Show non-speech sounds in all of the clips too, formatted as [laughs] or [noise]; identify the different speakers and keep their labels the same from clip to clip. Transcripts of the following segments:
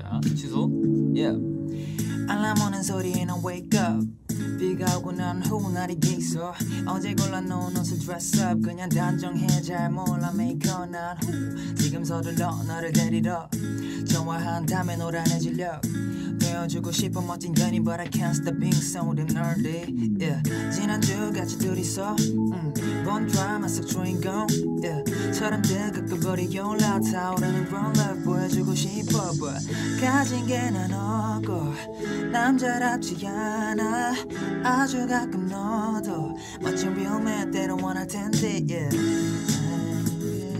Speaker 1: 자 취소. Yeah.
Speaker 2: 알람 오는 소리에 난 wake up 비가 오고 난후 날이 있어. 어제 골라놓은 옷을 up 그냥 단정해. 잘 몰라 on 난후 지금 서둘러 너를 데리러. 좋아한다면 오란해질려. 되어주고 싶어 멋진 연인 But I can't stop being so damn nerdy. Yeah. 지난주 같이 둘이서 음, 본 드라마 속 주인공? Yeah. 처럼 뜨겁게 올라 타오르는 grown love. 보여주고 싶어 But 가진 게 난 없고 남자답지 않아 아주 가끔 너도 멋진 real man 때로 원할 텐데 yeah. 사랑은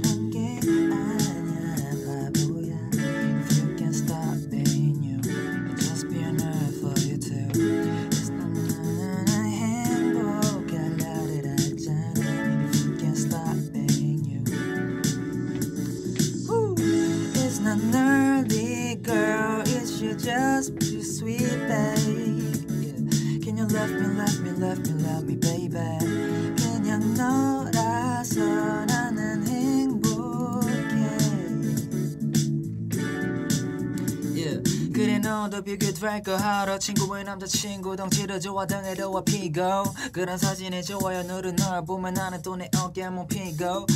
Speaker 2: 그런 게 아니야 바보야 If you can't stop being you Just be an earth for you too It's not 나는 행복할 날을 알잖아 If you can't stop being you Ooh. It's not nerdy girl It's you just too baby. 될거 하러 친구의 남자친구 덩치를 좋아 등에도 피고 그런 사진에 좋아요 누른 널 보면 나는 또 내 어깨에 못 피고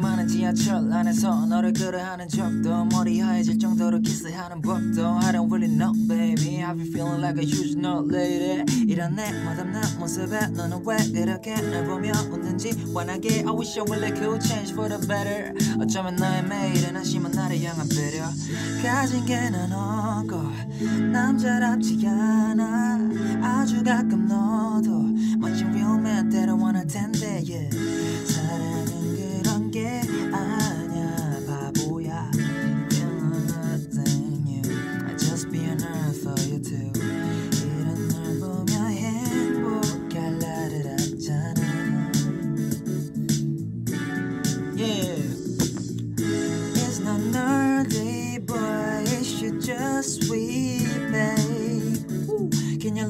Speaker 2: 많은 지하철 안에서 너를 끌어하는 적도 머리 하얘질 정도로 키스하는 법도 I don't really know baby. I've been feeling like a huge nut lady. 이런 내 멋없는 모습에 너는 왜 그렇게 날 보며 웃는지 환하게 I wish I would let you change for the better. 어쩌면 너의 매일은 한심한 나를 향한 배려. 가진 게 난 없고 남자 답지 않아 아주 가끔 너도 멋진 man 때로 원할 텐데 yeah. 사랑은 그런 게 아니야 바보야 Feeling nothing new I just be an earth for you too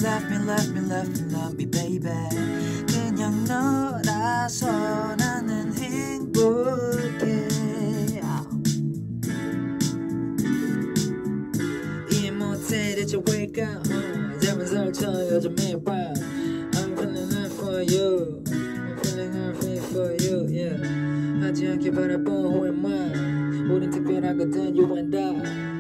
Speaker 2: love me, love me, love me, love me, baby? 그냥 너라서 나는 행복해. 이 모텔에 저 wake up, uh, 잠을 설쳐 요즘 밤. I'm feeling hard for you. I'm feeling hard for you, yeah. 하지 않게 바라본 후회만 우린 특별하거든 you and I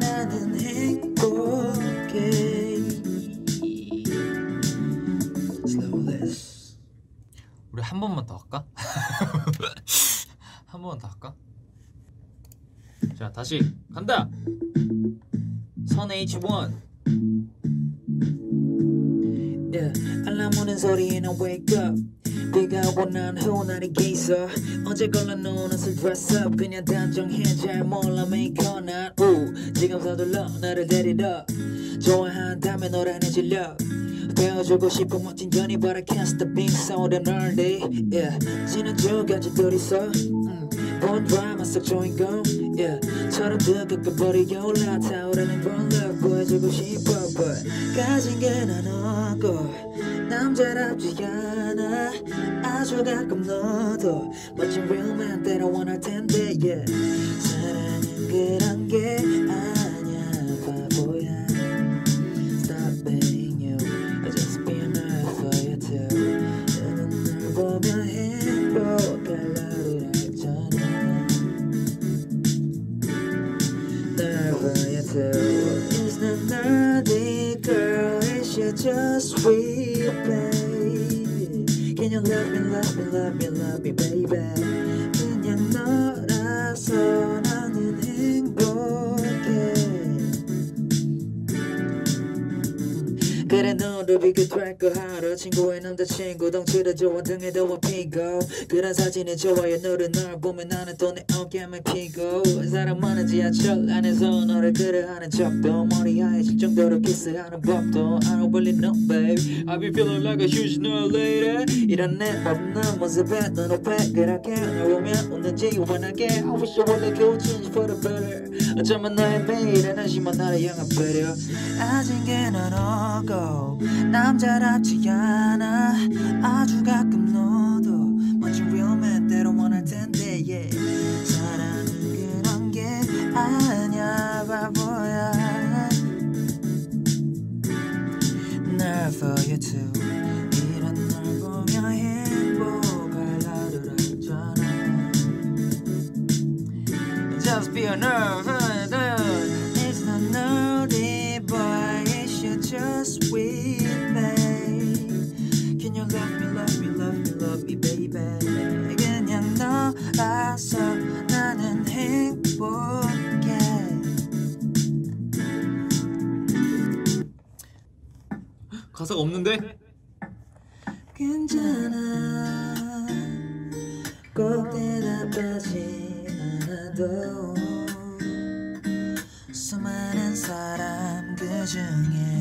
Speaker 2: 나는 행복해
Speaker 1: 우리 한 번만 더 할까? [laughs] 한 번만 더 할까? 자 다시 간다. 선 H1
Speaker 2: Yeah, 알람 오는 소리에 난 wake up. 비가 오고 난후 날이 있어 어제 걸러 놓은 옷을 dress up. 그냥 단정해 잘 몰라 make or not 우 지금 서둘러 나를 데리러. 좋아한다면 오란해 질려. 되어주고 싶은 멋진 연이 But I can't stop being so damn nerdy yeah. 지난주까지 둘이서. 음, 본 드라마 속 주인공 yeah. 처럼 뜨겁게 버리 올라 타오르는 grown love 보여주고 싶어 But 가진 게난 없고 남자답지 않아. 아주 가끔 너도 멋진 real man 때로 원할 텐데 yeah. 사랑은 그런 게 아니야 just sweet, baby. Can you love me, love me, love me, love me, baby? Can you love 그래 너도 비교될 거 하러 친구의 남자친구 덩치를 좋아 등에도 피고 그런 사진에 좋아요 누른 널 보면 나는 또내 어깨만 피고 사람 많은 지하철 안에서 너를 그려하는 척도 머리 하얘질 정도로 키스하는 법도 I don't really know babe. I be feeling like a huge nerd lady. 이런 내 없는 모습에 너는 왜 그렇게 날 보면 웃는지 원하게 I wish I would let you change for the better
Speaker 1: 어쩌면 너의 매일에 다시만 나를 영합하려
Speaker 2: 아직은 넌 오고 남자답지 않아. 아주 가끔 너도 멋진 realman 때로 원할 텐데 yeah. 사랑은 그런 게 아니야 바보야. 날 for you too. Just be a nerve
Speaker 1: 가사가 없는데?
Speaker 2: 괜찮아 꼭 대답하지 않아도 수많은 사람 그 중에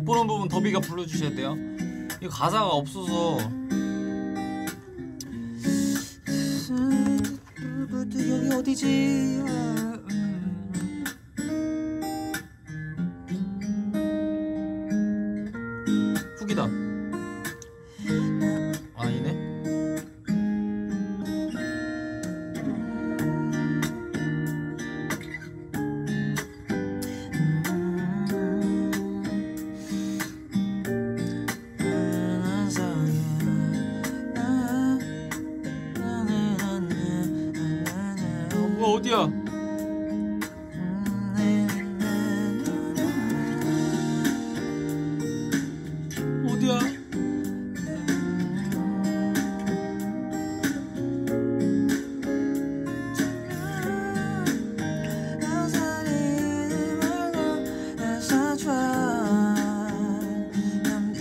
Speaker 1: 못 보는 부분 더비가 불러주셔야 돼요. 이 가사가 없어서.
Speaker 2: 여기 어디지?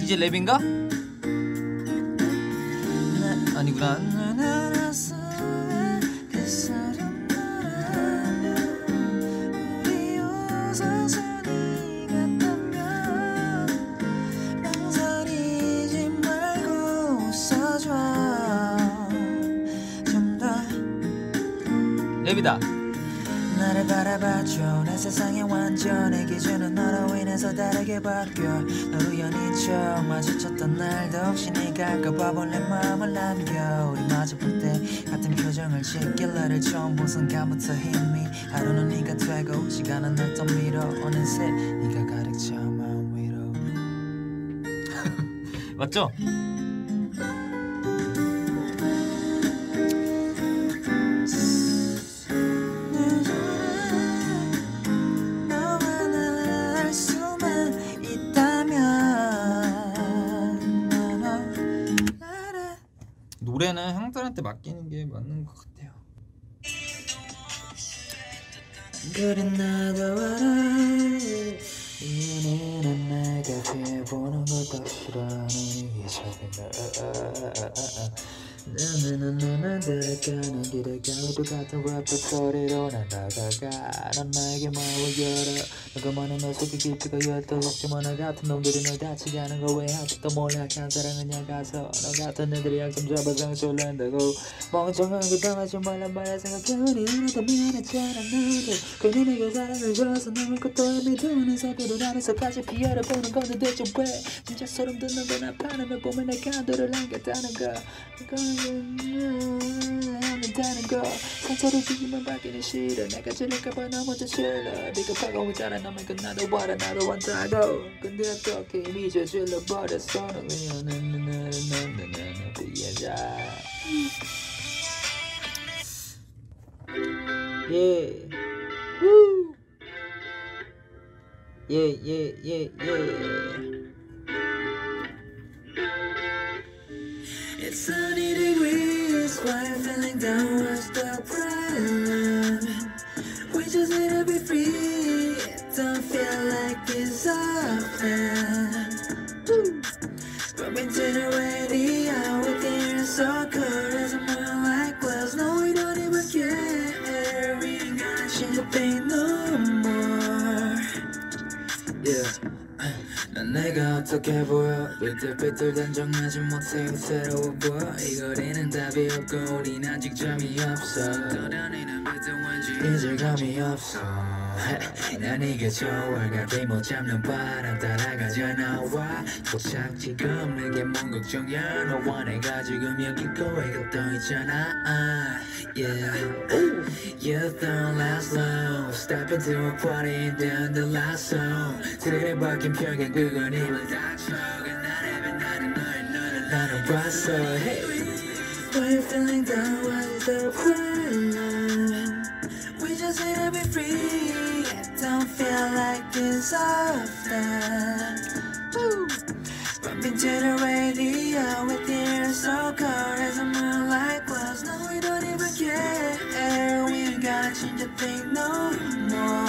Speaker 1: 이제
Speaker 2: 날도 혹시 네가 까봐본 내 마음을 남겨. 우리 마주볼 때 같은 표정을 짓길 나를 처음 본 순간부터 힘이 하루는 네가 되고 시간은 날 또 밀어. 어느새 네가 가득 차 마음 위로. [laughs]
Speaker 1: 맞죠? 노래는 형들한테 맡기는 게 맞는 것 같아요
Speaker 2: 나 나는 너만 들어가는 길을 가도 같은 랩도 소리로 난 다가가 넌 나에게 마음을 열어 너가 많은 내 속에 깊이가 열도 속지만 나 같은 놈들이 널 다치게 하는 거왜 아직도 몰라 약한 사랑은 약가서 너 같은 애들이 약점 잡아 상처를 낸다고 멍청하게 당하지 말라 말야 생각해보니 하나도 미안했잖아 나도 괜히 내가 사랑을 줘서 남을 것도 믿으는 사고를 안에서까지 피해를 보는 건데 대체 왜 진짜 소름 돋는 건 아파는 걸 보면 내 감도를 남겼다는 거 이건 다는 거 상처를 주기만 받기는 싫어 내가 질릴까봐 너무 더 싫어 비겁하고 오잖아 너만 끝나도 와라 나도 원다고 근데 어떻게 이미 저질러 버렸어 너 그냥 나나나나나나 피해자 예 우. 예, 예, 예, 예. It's sunny degrees, why I'm feeling down, what's the problem? We just need to be free, don't feel like it's often. Bumping 어떻게 보여? 삐뚤삐뚤 단 정하지 못해 새로워 보여. 이 거리는 답이 없고 우린 아직 점이 없어 떠다니는 [laughs] 빛은 이질감이 없어 난 이게 좋아 가기 못 잡는 바람 따라가자 나와 도착지가 없는 게 뭔 걱정이야 너와 내가 지금 여기 꼬이가 떠 있잖아 Yeah You don't last long Step into a party and down the last song 들에 박힌 편견 그건 힘을 다쳐 나를 나는 너의 너를 나는 봤어 Hey Why you feeling down what's the problem Need to be free It don't feel like it's often Woo. Bumping to the radio with the air so cold as a moonlight glows. No, we don't even care. We ain't gotta change a thing no more.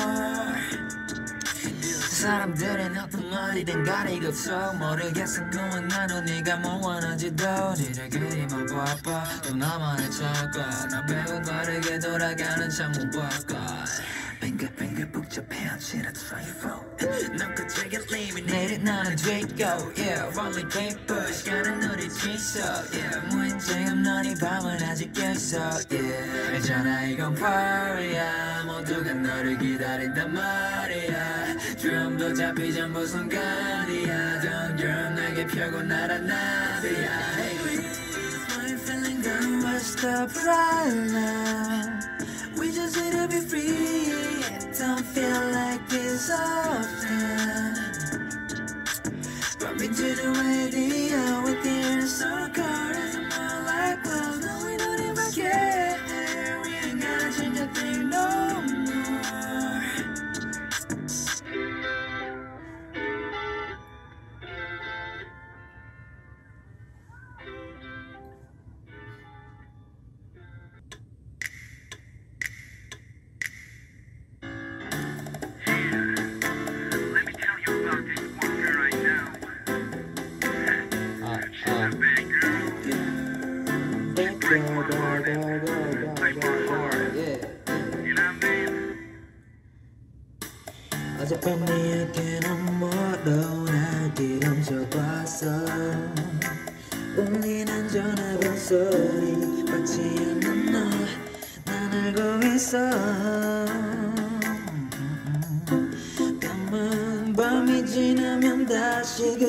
Speaker 2: 사람들은 어떤 어디든 가리고 없어. 모르겠어. 그건 나도 네가 뭘 원하지도 니를 그리만 바빠 또 나만의 착각. 나 매우 다르게 돌아가는 창문 밖 뱅글뱅글 복잡해 어찌나 트라이포 넌 그쪽에 leaving 내일 나는 뒤고 yeah rolling paper. 시간은 우리 지쳐 yeah 문제 없는 이 밤은 아직 있어. Yeah. 알잖아 이건 party야 모두가 너를 기다린단 말이야 드럼도 잡히 전부 순간이야 Don't girl 내게 펴고 날아 나비야 Hey I'm feeling down what's the problem We just need to be free. It don't feel like it's often. Bumping to the radio with the air so cold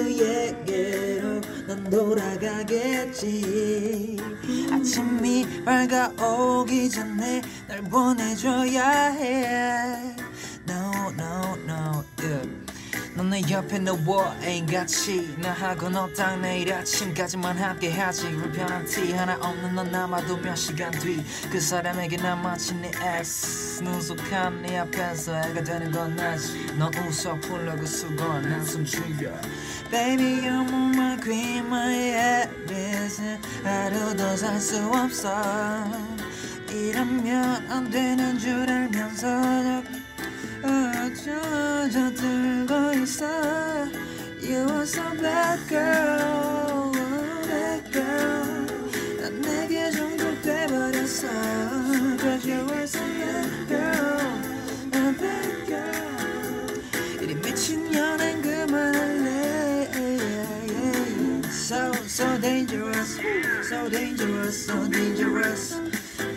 Speaker 2: 그에게로 난 돌아가겠지. 아침이 밝아오 너와 애인 같이 나하고 너딱 내일 아침까지만 함께 하지. 불편한 티 하나 없는 넌 남아도 몇 시간 뒤. 그 사람에게 난 마치 내 ex 능숙한 네 앞에서 애가 되는 건 나지 넌 웃어 풀려고 수건 한숨 죽여. Baby you're my queen my everything. 하루도 살 수 없어. 이러면 안 되는 줄 알면서 어쩌저 들고 있어 You are so bad girl bad girl 난 내게 중독돼버렸어 Cause you are so bad girl a bad girl 이리 미친 연애 그만할래 So so dangerous So dangerous So dangerous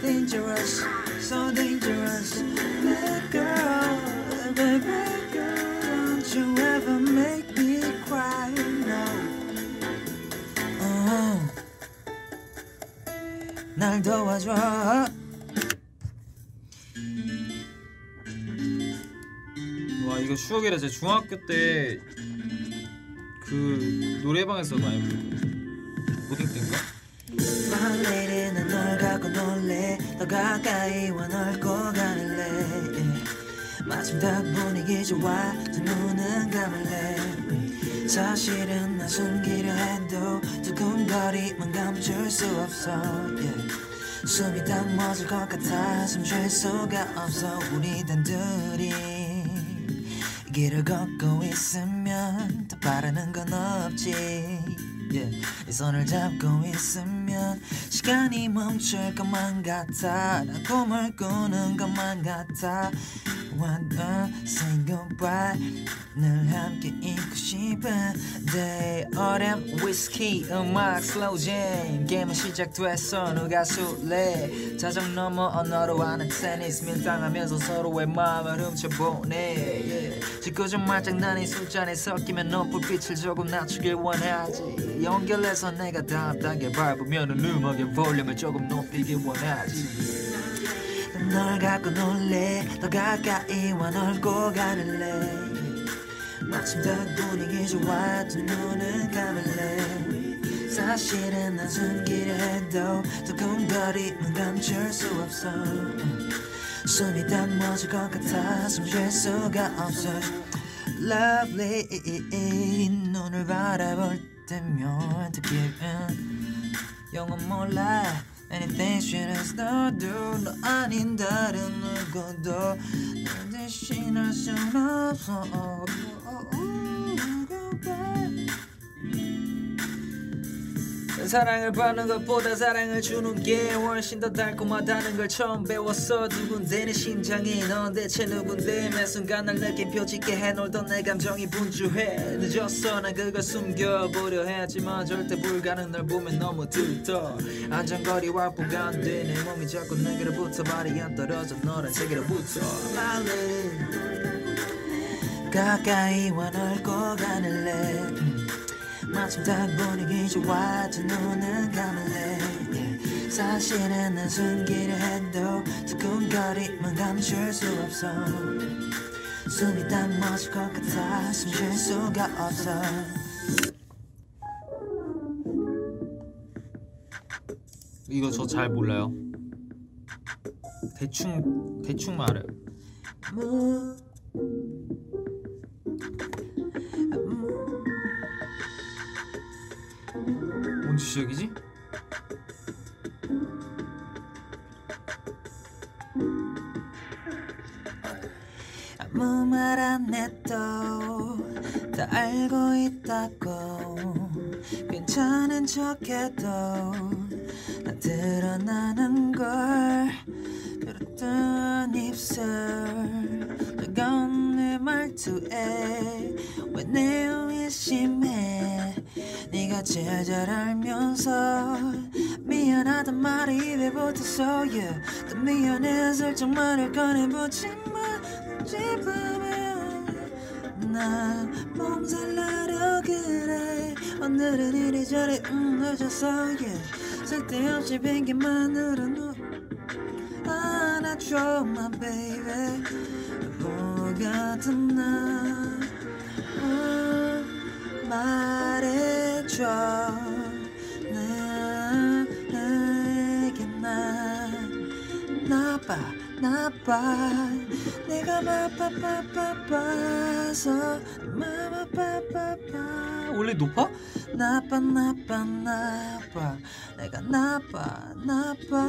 Speaker 2: Dangerous So dangerous Bad girl Oh 날 도와줘
Speaker 1: 와 이거 추억이라 제 중학교 때 그 노래방에서 많이 부르고 고딩 때인가?
Speaker 2: 마침 딱 분위기 좋아 두 눈은 감을래 음. 사실은 나 숨기려 해도 두근거림은 감출 수 없어 yeah. 숨이 다 멎을 것 같아 숨 쉴 수가 없어 우리 단둘이 길을 걷고 있으면 더 바라는 건 없지 yeah. 이 손을 잡고 있으면 시간이 멈출 것만 같아 난 꿈을 꾸는 것만 같아 Wanna say goodbye 늘 함께 있고 싶은데 어렴 위스키 음악 slow jam 게임은 시작됐어. 누가 술래? 자정 넘어 언어로 하는 테니스. 밀당하면서 서로의 마음을 훔쳐보네 yeah. 말장난이 술잔에 섞이면 넌 불빛을 조금 낮추길 원하지. 연결해서 내가 다음 단계 밟으면 음악의 볼륨을 조금 높이길 원하지 널 갖고 놀래. 더 가까이 와 널고 가는래 마침 딱 분위기 좋아 두 눈은 감을래. 사실은 난 숨기려 해도 두근거림은 감출 수 없어. 음. 숨이 다 멎을 것 같아. 숨 쉴 수가 없어. Lovely 눈을 바라볼 때면 느끼는 영원 몰라 Anything she has 너도 너 아닌 다른 누구도 널 대신할 순 없어 사랑을 받는 것보다 사랑을 주는 게 훨씬 더 달콤하다는 걸 처음 배웠어. 두근대는 심장이 넌 대체 누군데? 매 순간 날 느낌표짓게 해놀던 내 감정이 분주해 늦었어. 난 그걸 숨겨보려 했지만 절대 불가능 널 보면 너무 들떠. 안전거리 확보가 안돼. 내 몸이 자꾸 내게로부터 발이 안 떨어져 너란 세계로부터 가까이 와 널고 가는래? 음. 마침 딱 분위기 좋아 두 눈은 감을래 yeah. 사실은 난 숨기려 해도 두근거림은 감출 수 없어 숨이 다 멎을 것 같아 숨 쉴 수가 없어
Speaker 1: 이거 저 잘 몰라요. 대충 대충 말해요. 지적이지?
Speaker 2: 아무 말 안 해도 다 알고 있다고. 괜찮은 척해도 다 드러나는 걸. 그랬던 입술 말투에 왜 내 의심해 네가 제일 잘 알면서 미안하단 말이 입에 붙었어 yeah. 또 미안해서 정말을 꺼내보지만 집으면 나 몸살나려 그래 오늘은 이리저리 응 늦었어 yeah. 쓸데없이 핑계만으로 누 안아줘 my baby 뭐 같은 나 어, 말해줘. 나, 나에게 난 나빠 나빠. 내가 바빠바빠봐서 마바바바바
Speaker 1: 원래 높아?
Speaker 2: 나빠 나빠 나빠. 내가 나빠 나빠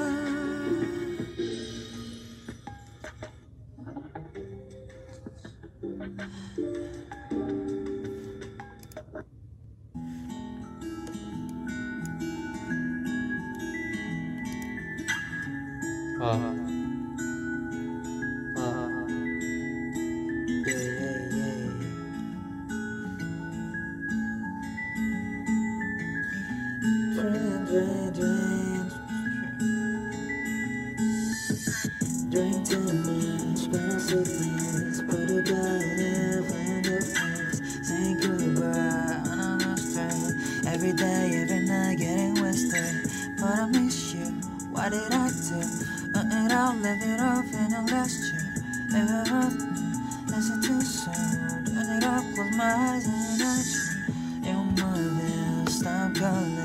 Speaker 2: eyes and I you. You're moving, stop calling.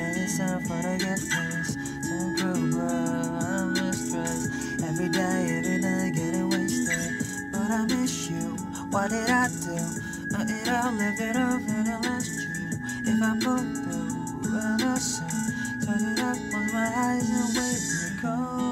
Speaker 2: To and listen for the giftness Some crew, bro, I'm stressed Every day, every night, getting wasted. But I miss you, what did I do? Nothing, I'll live it up and I lost you. If I pull through, and I soon Turn it up, close my eyes and wait for you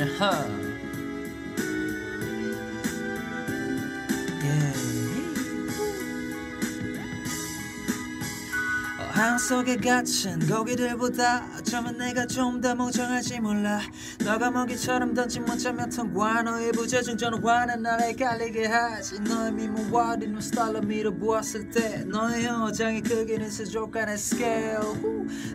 Speaker 1: 아 하.
Speaker 2: 어항 속에 갇힌 고기들보다 어쩌면 내가 좀더 멍청할지 몰라. 너가 먹이처럼 던진 문자 몇 통과 너의 부재중 전화는 날 헷갈리게 하지. 너의 미모와 네 눈스타일로 밀어보았을 때 너의 영어장의 크기는 수족관의 스케일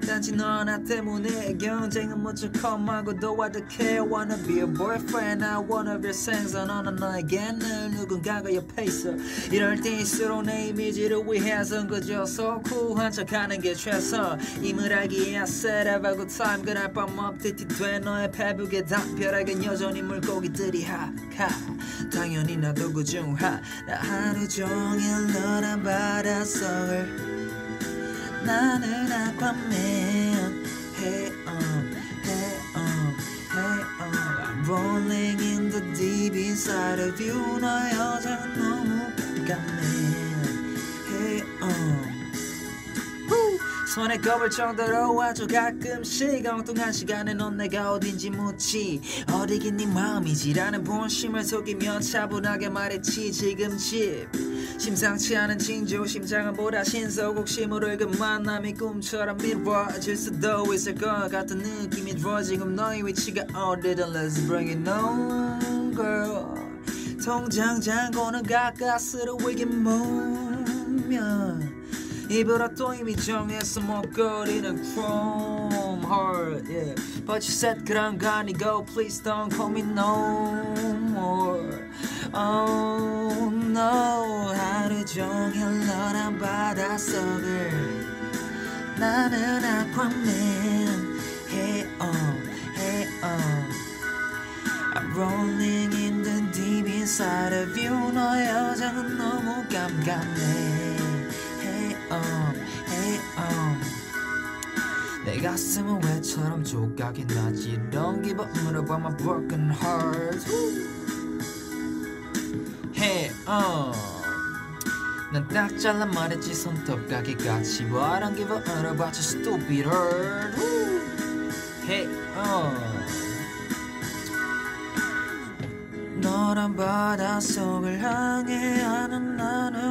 Speaker 2: 단지 너 나 때문에 경쟁은 I don't care Wanna be a boyfriend I wanna be a 생선 너는 너에게는 누군가가 옆에 있어. 이럴 때일수록 내 이미지를 위해선 그저 소쿠한 척하는 게 최선 임을 셋업하고 타임 그날 밤 업데이트 돼 너의 페북에 담벼락엔 여전히 물고기들이 하하. 당연히 나도 그중 하 나 하루 종일 너란 바닷속을 나는 아쿠아맨 Hey um, hey um, hey um I'm rolling in the deep inside of you. 너 여자는 너무 깜깜해 Hey um! 손에 꼽을 정도로 아주 가끔씩 엉뚱한 시간에 넌 내가 어딘지 묻지. 어디긴 네 마음이지라는 본심을 속이며 차분하게 말했지 지금 집. 심상치 않은 징조 심장은 보다 신속옥심으로 읽은 만남이 꿈처럼 미뤄질 수도 있을 것 같은 느낌이 들어 지금 너의 위치가 어디든 Let's bring it on girl. 통장 잔고는 가까스로 이긴 몸면 입으로 또 이미 정해서 먹거리는 chrome heart yeah. But you said 그런 거 아니고 Please don't call me no more Oh no 하루 종일 너란 바닷속을 나는 아쿠아맨 Hey um hey um I'm rolling in the deep inside of you 너의 여장은 너무 깜깜해 Hey um, hey um 내 가슴은 왜처럼 조각이 나지 Don't give up 물어봐 my broken heart Hey um 난딱 잘라 말했지 손톱 가게 같이 But I don't give up 물어봐 저 stupid heart Hey um 너란 바닷속을 향해 하는 나는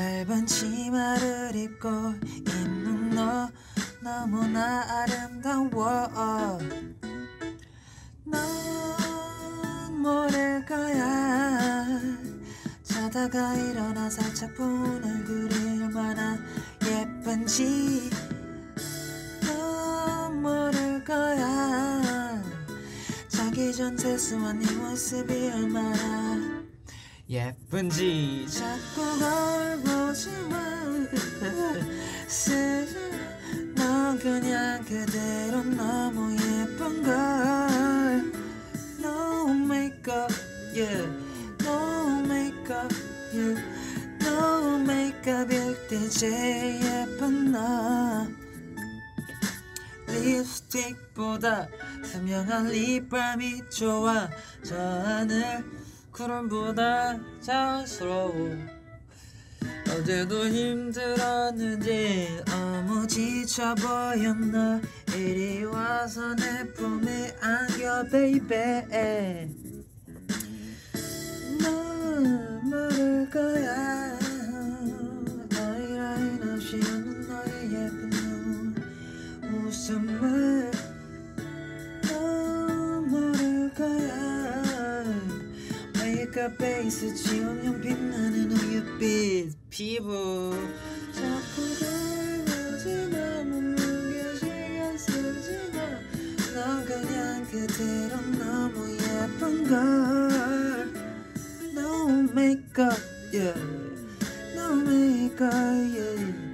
Speaker 2: 짧은 치마를 입고 있는 너 너무나 아름다워. 넌 모를 거야? 자다가 일어나 살짝 분을 그릴 만한 예쁜지? 넌 모를 거야? 자기 전 세수한 네 모습이 얼마나 예쁜지. 자꾸 걸보지 마넌 그냥 그대로 너무 예쁜 걸. No makeup, yeah. No makeup, yeah. No makeup일 때 제일 예쁜 너. 립스틱보다 선명한 립밤이 좋아. 저 하늘 구름보다 자연스러워. 어제도 힘들었는지 너무 지쳐 보였나? 이리 와서 내 품에 안겨 baby 넌 모를 거야. 아이라인 없이 웃는 너의 예쁜 눈. 웃음을 넌 모를 거야 메이크업 베이스 지우면 빛나는 우유빛. 피부. 자꾸 닮아지마. 몸무게 신경 쓰지마 넌 그냥 그대로 너무 예쁜걸. No makeup yeah. No makeup yeah.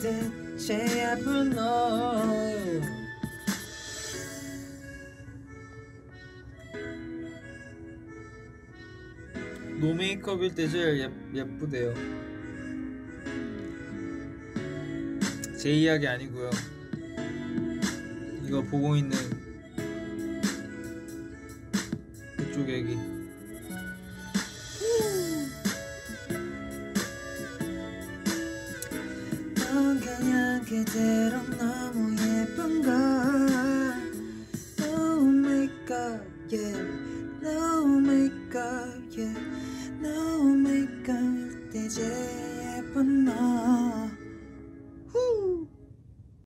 Speaker 2: 때 제일 예쁜 너
Speaker 1: 노 메이크업일 때 제일 예, 예쁘대요. 제 이야기 아니고요. 이거 보고 있는 그쪽
Speaker 2: 그냥 그대로 너무 예쁜걸 No makeup, yeah